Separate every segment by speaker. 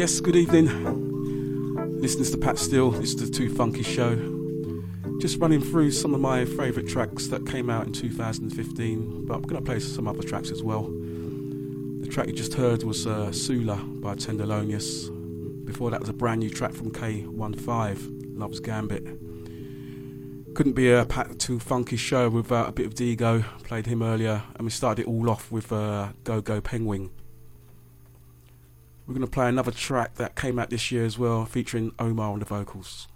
Speaker 1: Yes, good evening. Listeners to Pat Steele, this is the Too Funky Show. Just running through some of my favourite tracks that came out in 2015, but I'm going to play some other tracks as well. The track you just heard was uh, Sula by Tenderlonious. Before that was a brand new track from K15, Love's Gambit. Couldn't be a Pat Too Funky show without a bit of Dego. Played him earlier, and we started it all off with uh, GoGo Penguin
Speaker 2: play another track that came out this year as well, featuring Omar on the vocals.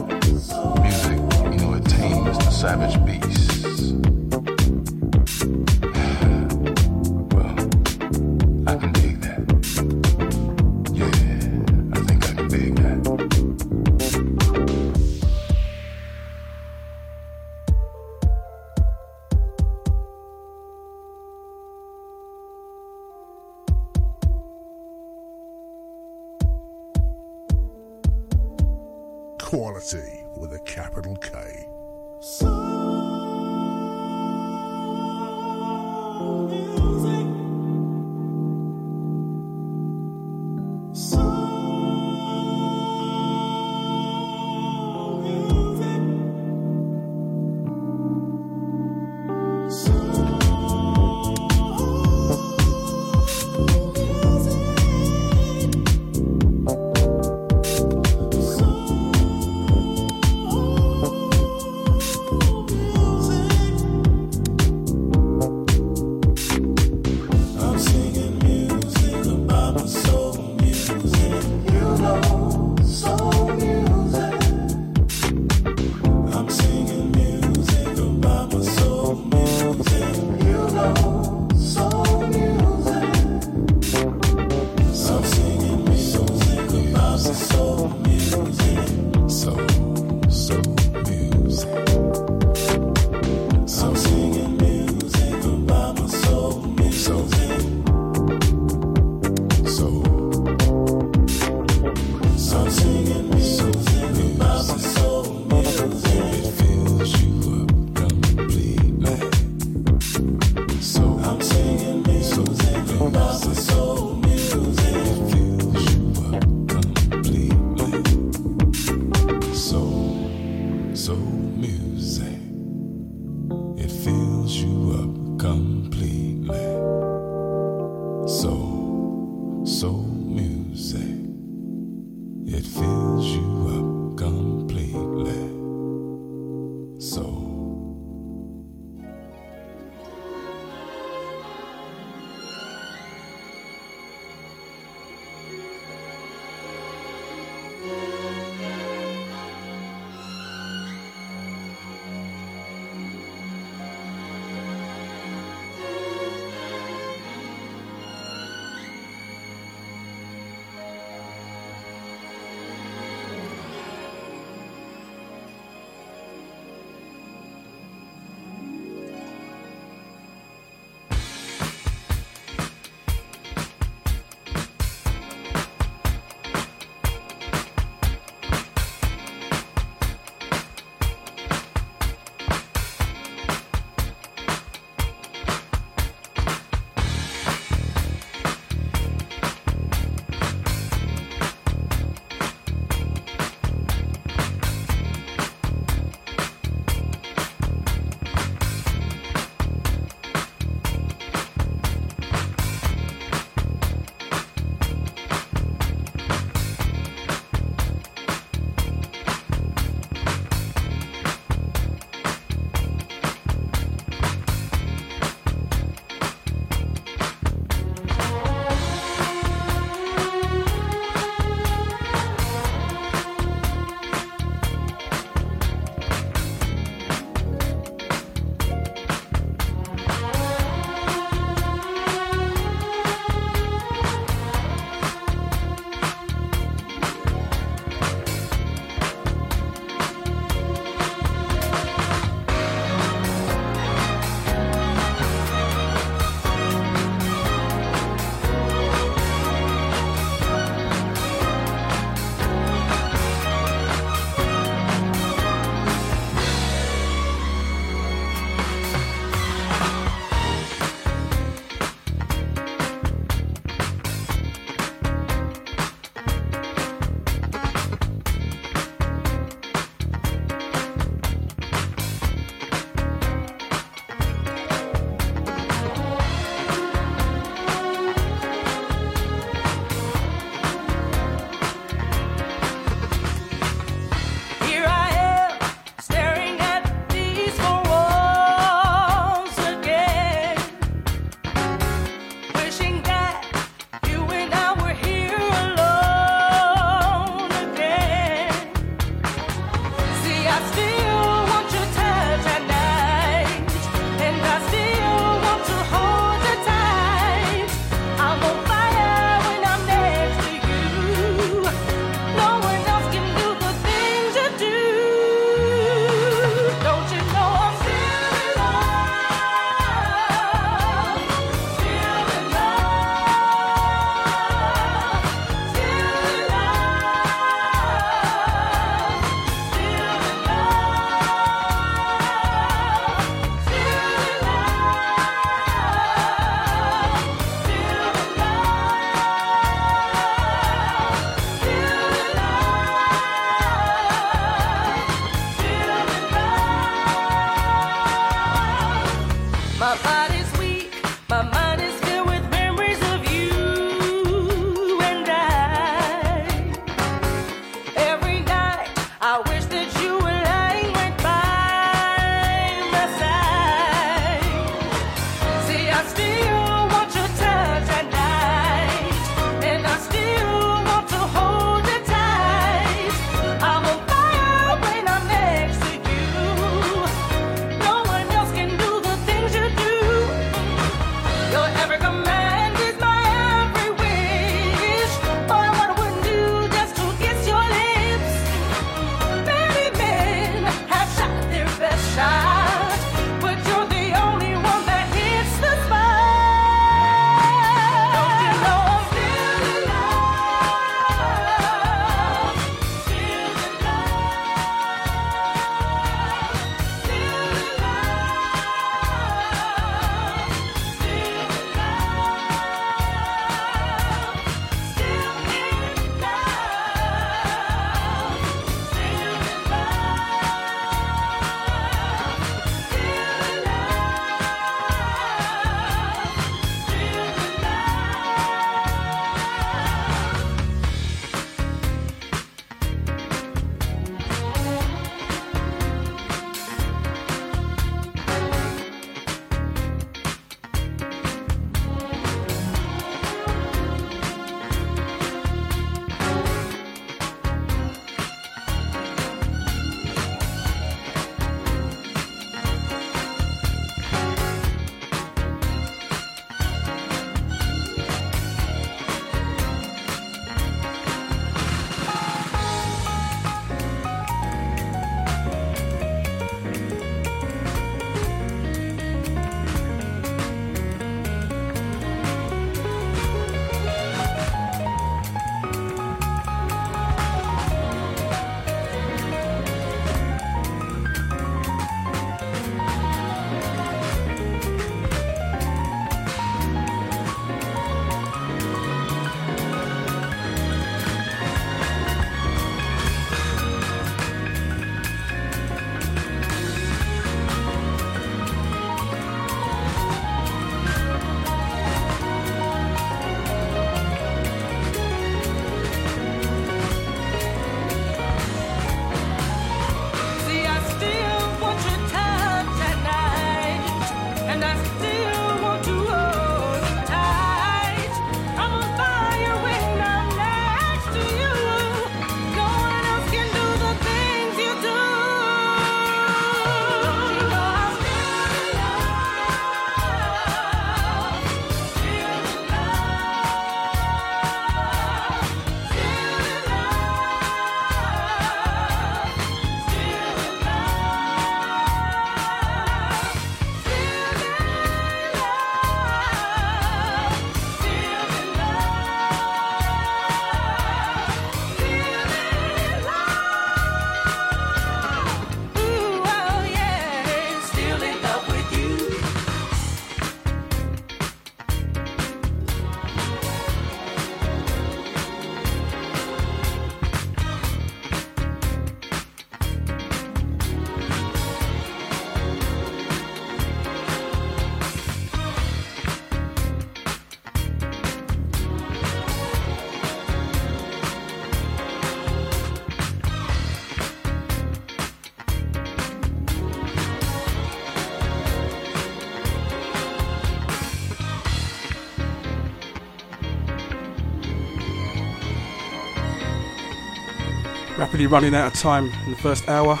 Speaker 3: Rapidly running out of time in the first hour.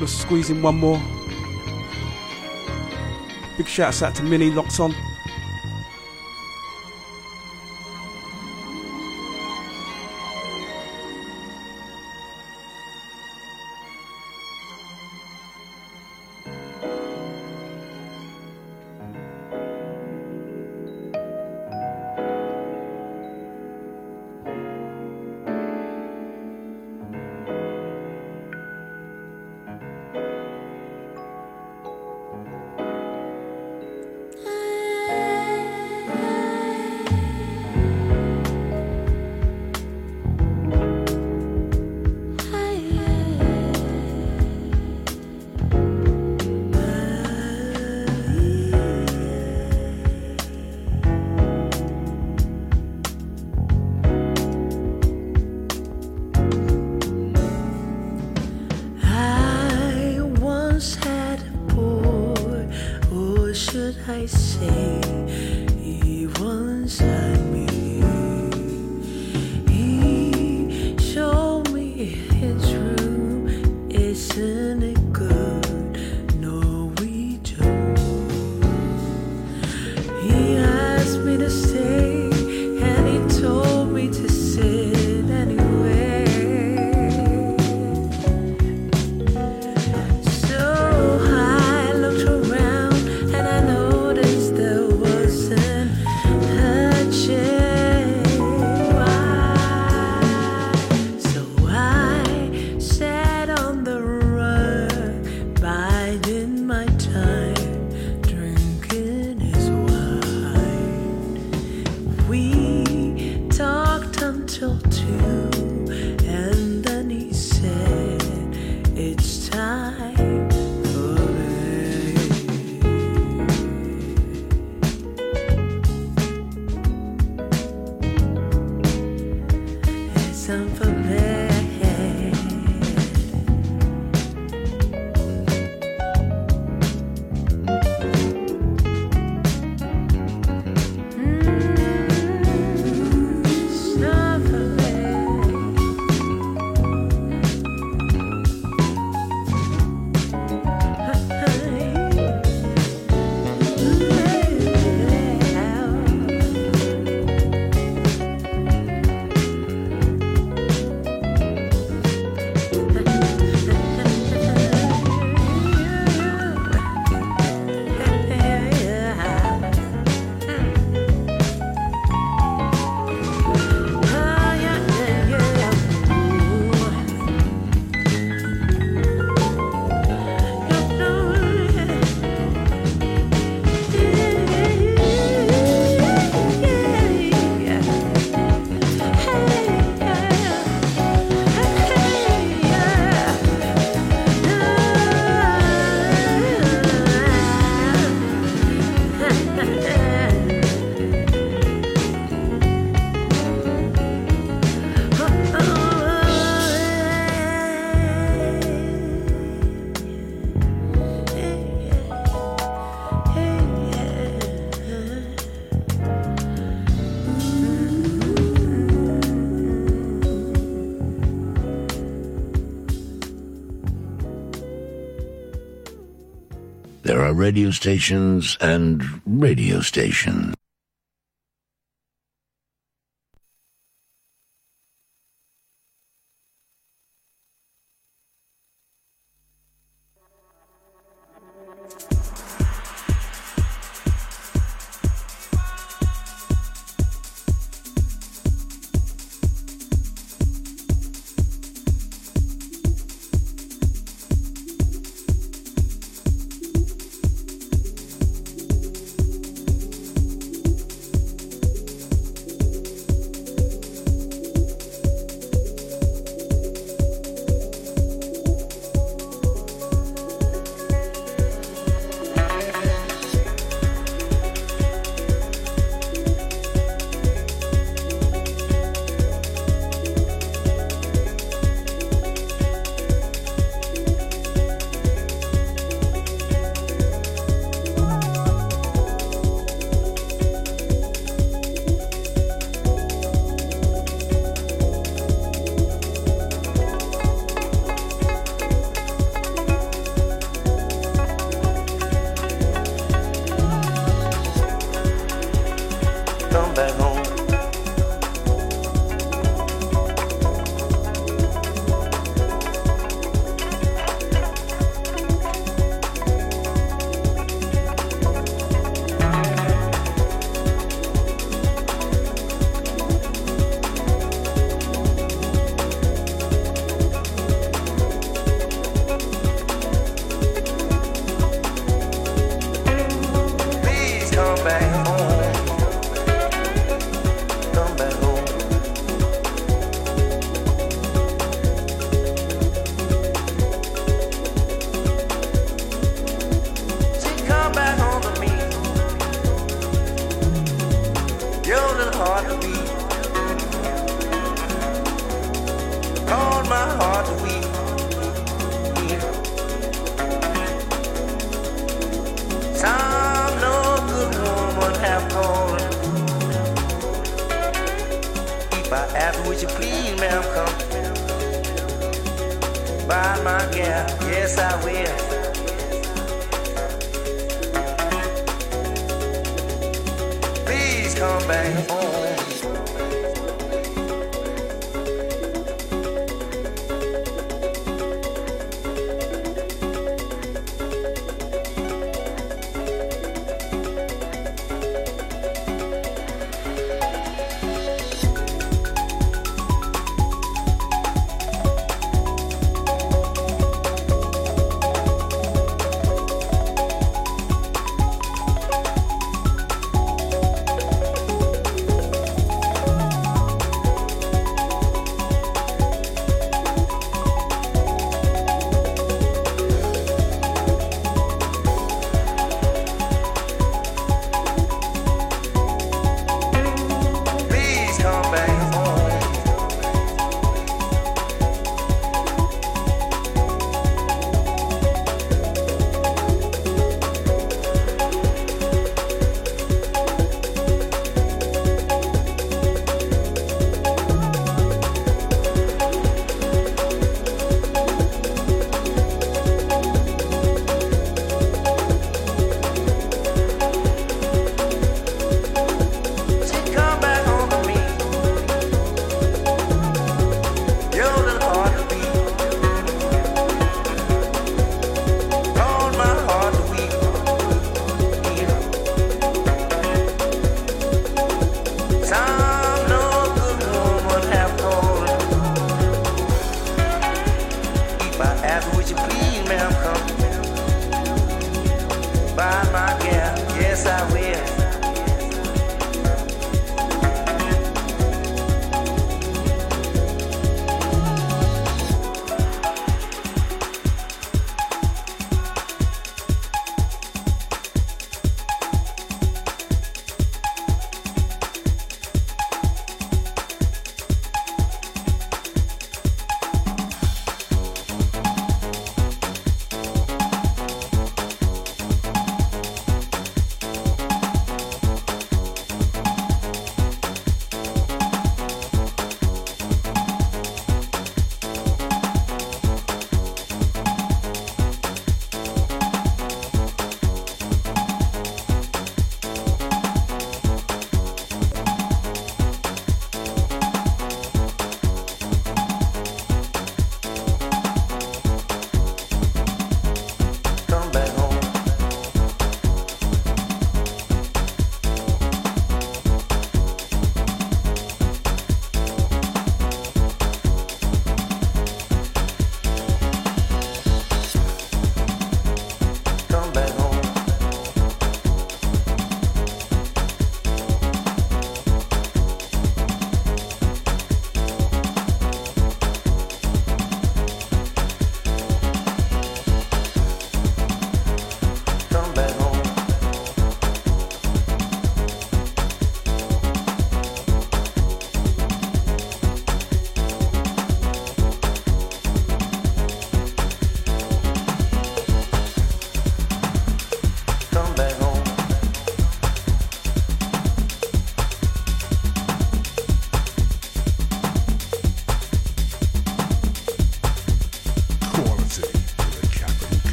Speaker 3: Just squeezing one more. Big shouts out to Mini locked on.
Speaker 4: Radio stations and radio stations.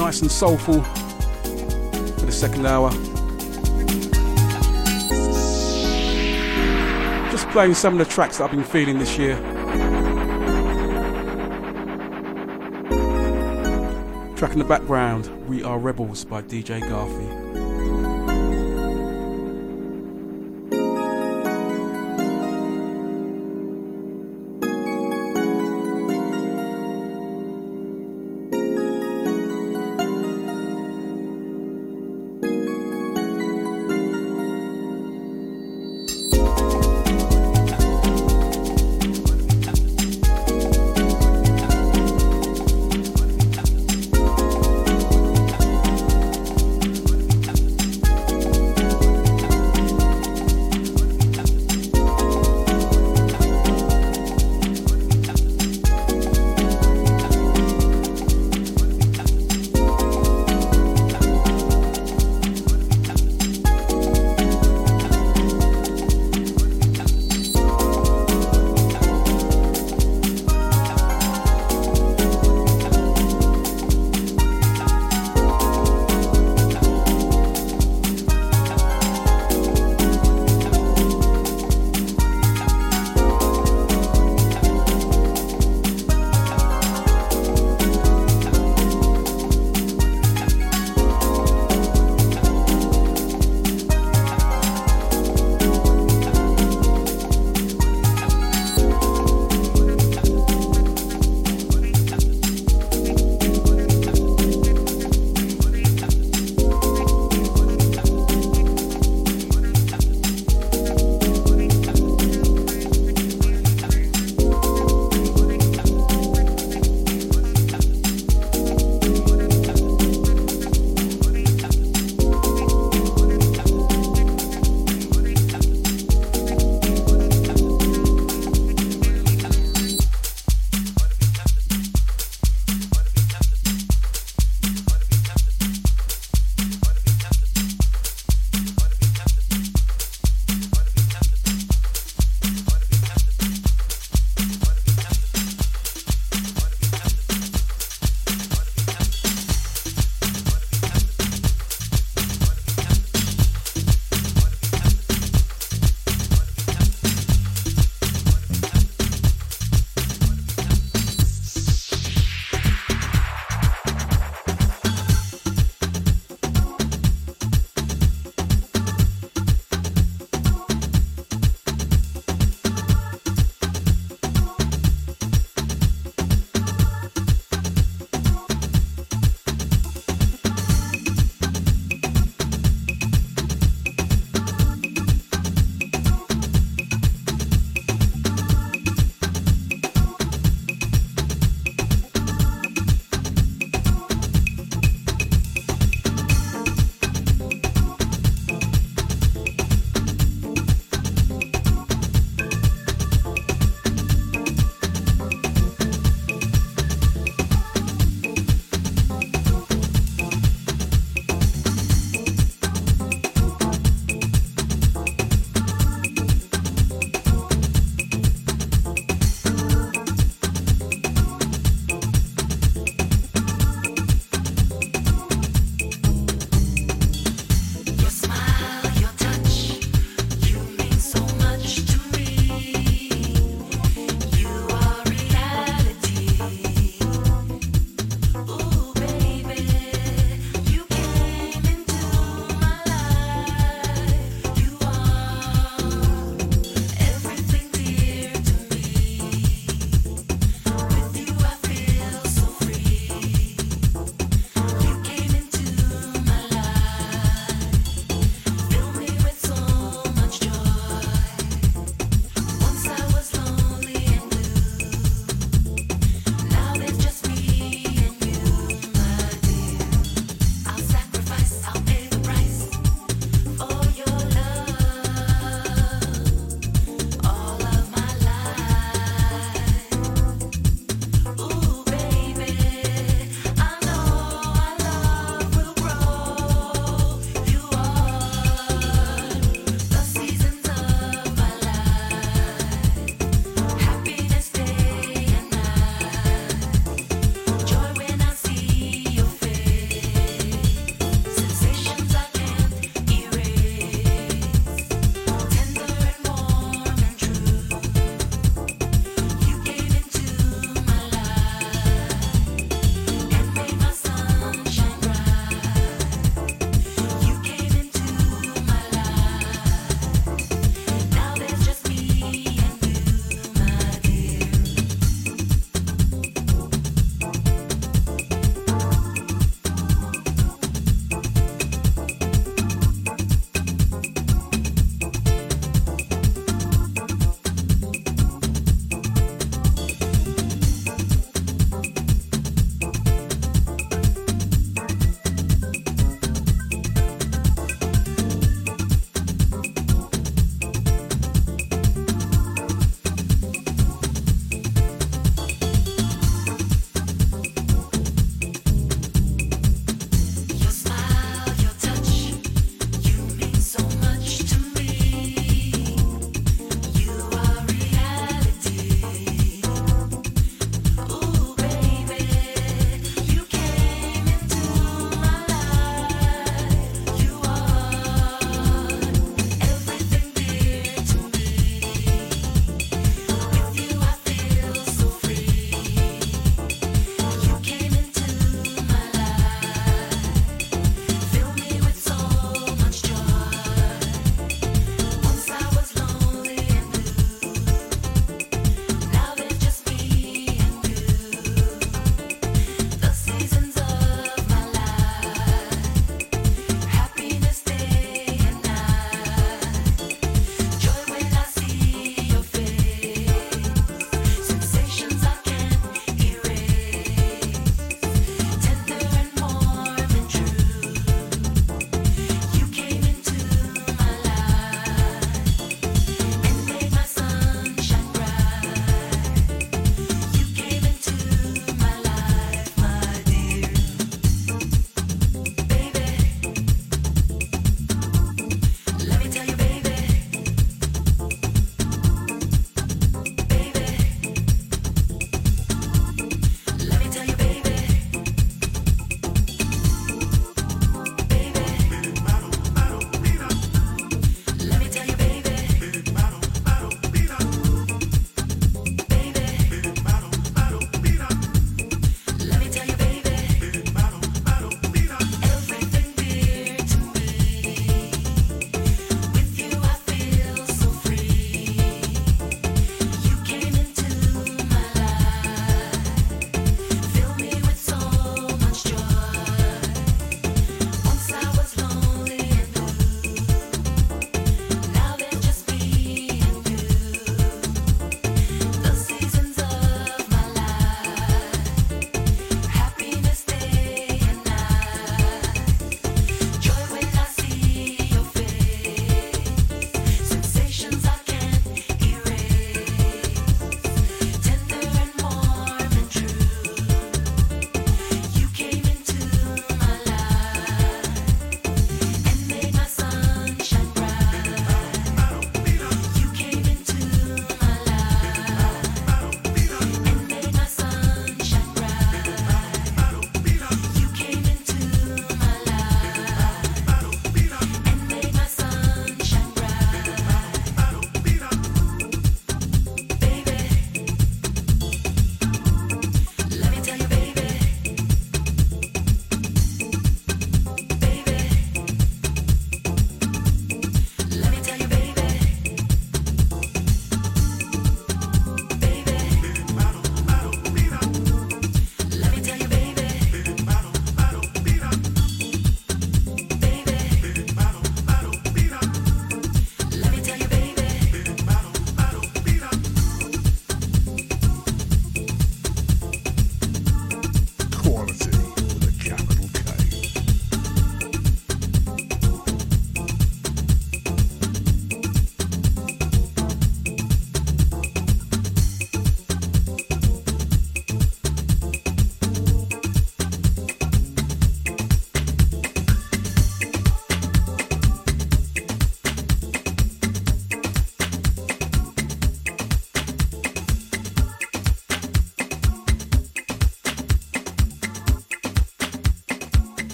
Speaker 1: Nice and soulful for the second hour. Just playing some of the tracks that I've been feeling this year. Track in the background, We Are Rebels by DJ Garfi.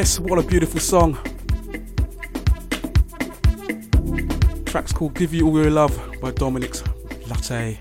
Speaker 1: Yes, what a beautiful song. Track's called Give You All Your Love by Dominic's Latte.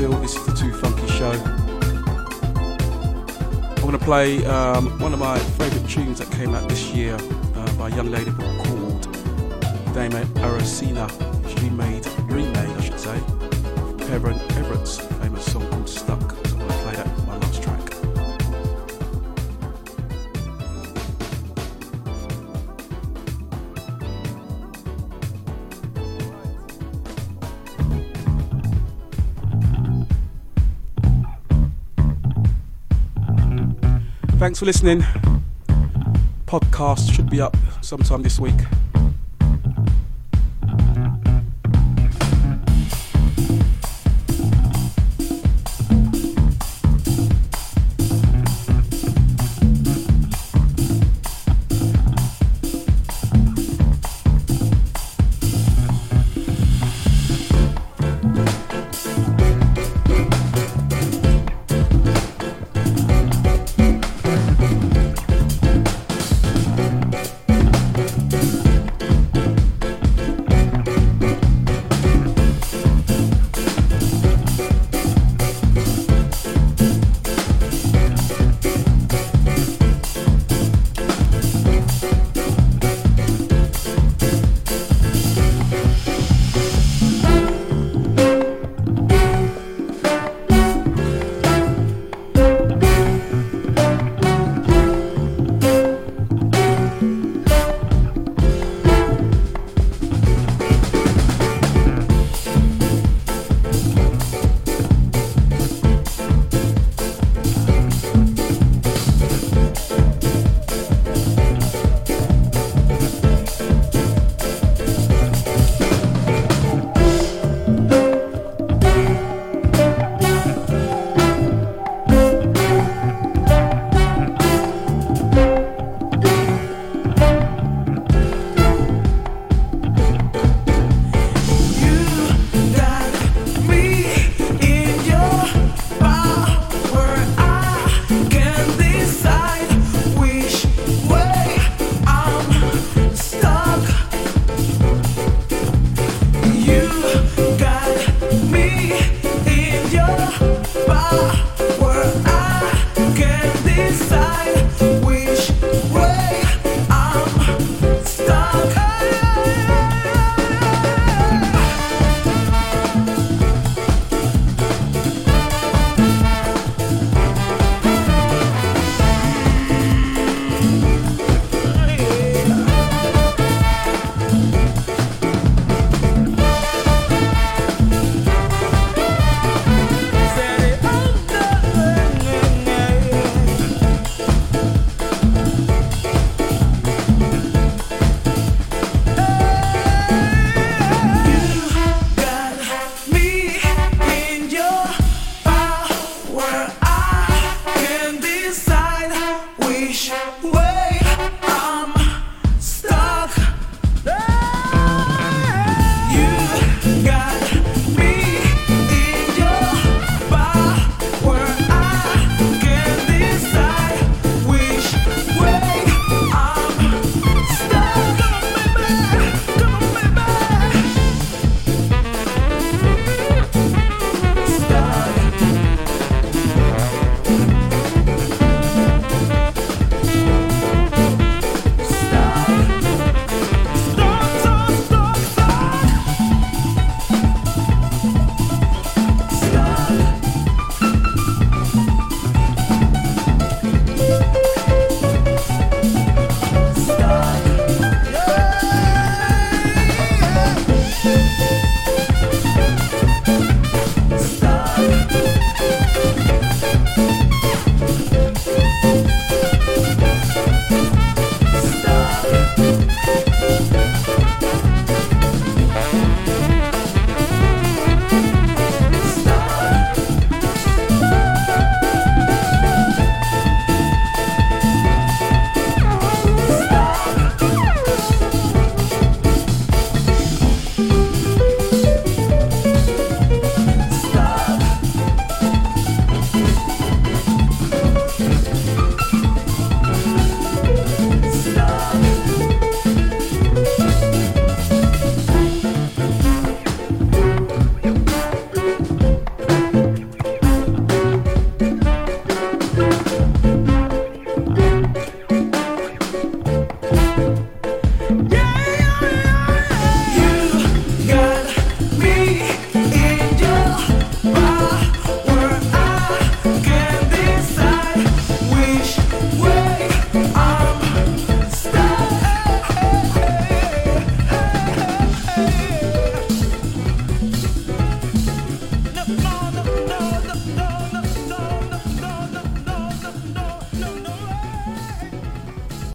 Speaker 1: Steele. This is the Too Funky Show. I'm going to play um, one of my favourite tunes that came out this year uh, by a young lady called Dame Aracina. She made, remade, I should say, Kevin Everett's Thanks for listening. Podcast should be up sometime this week.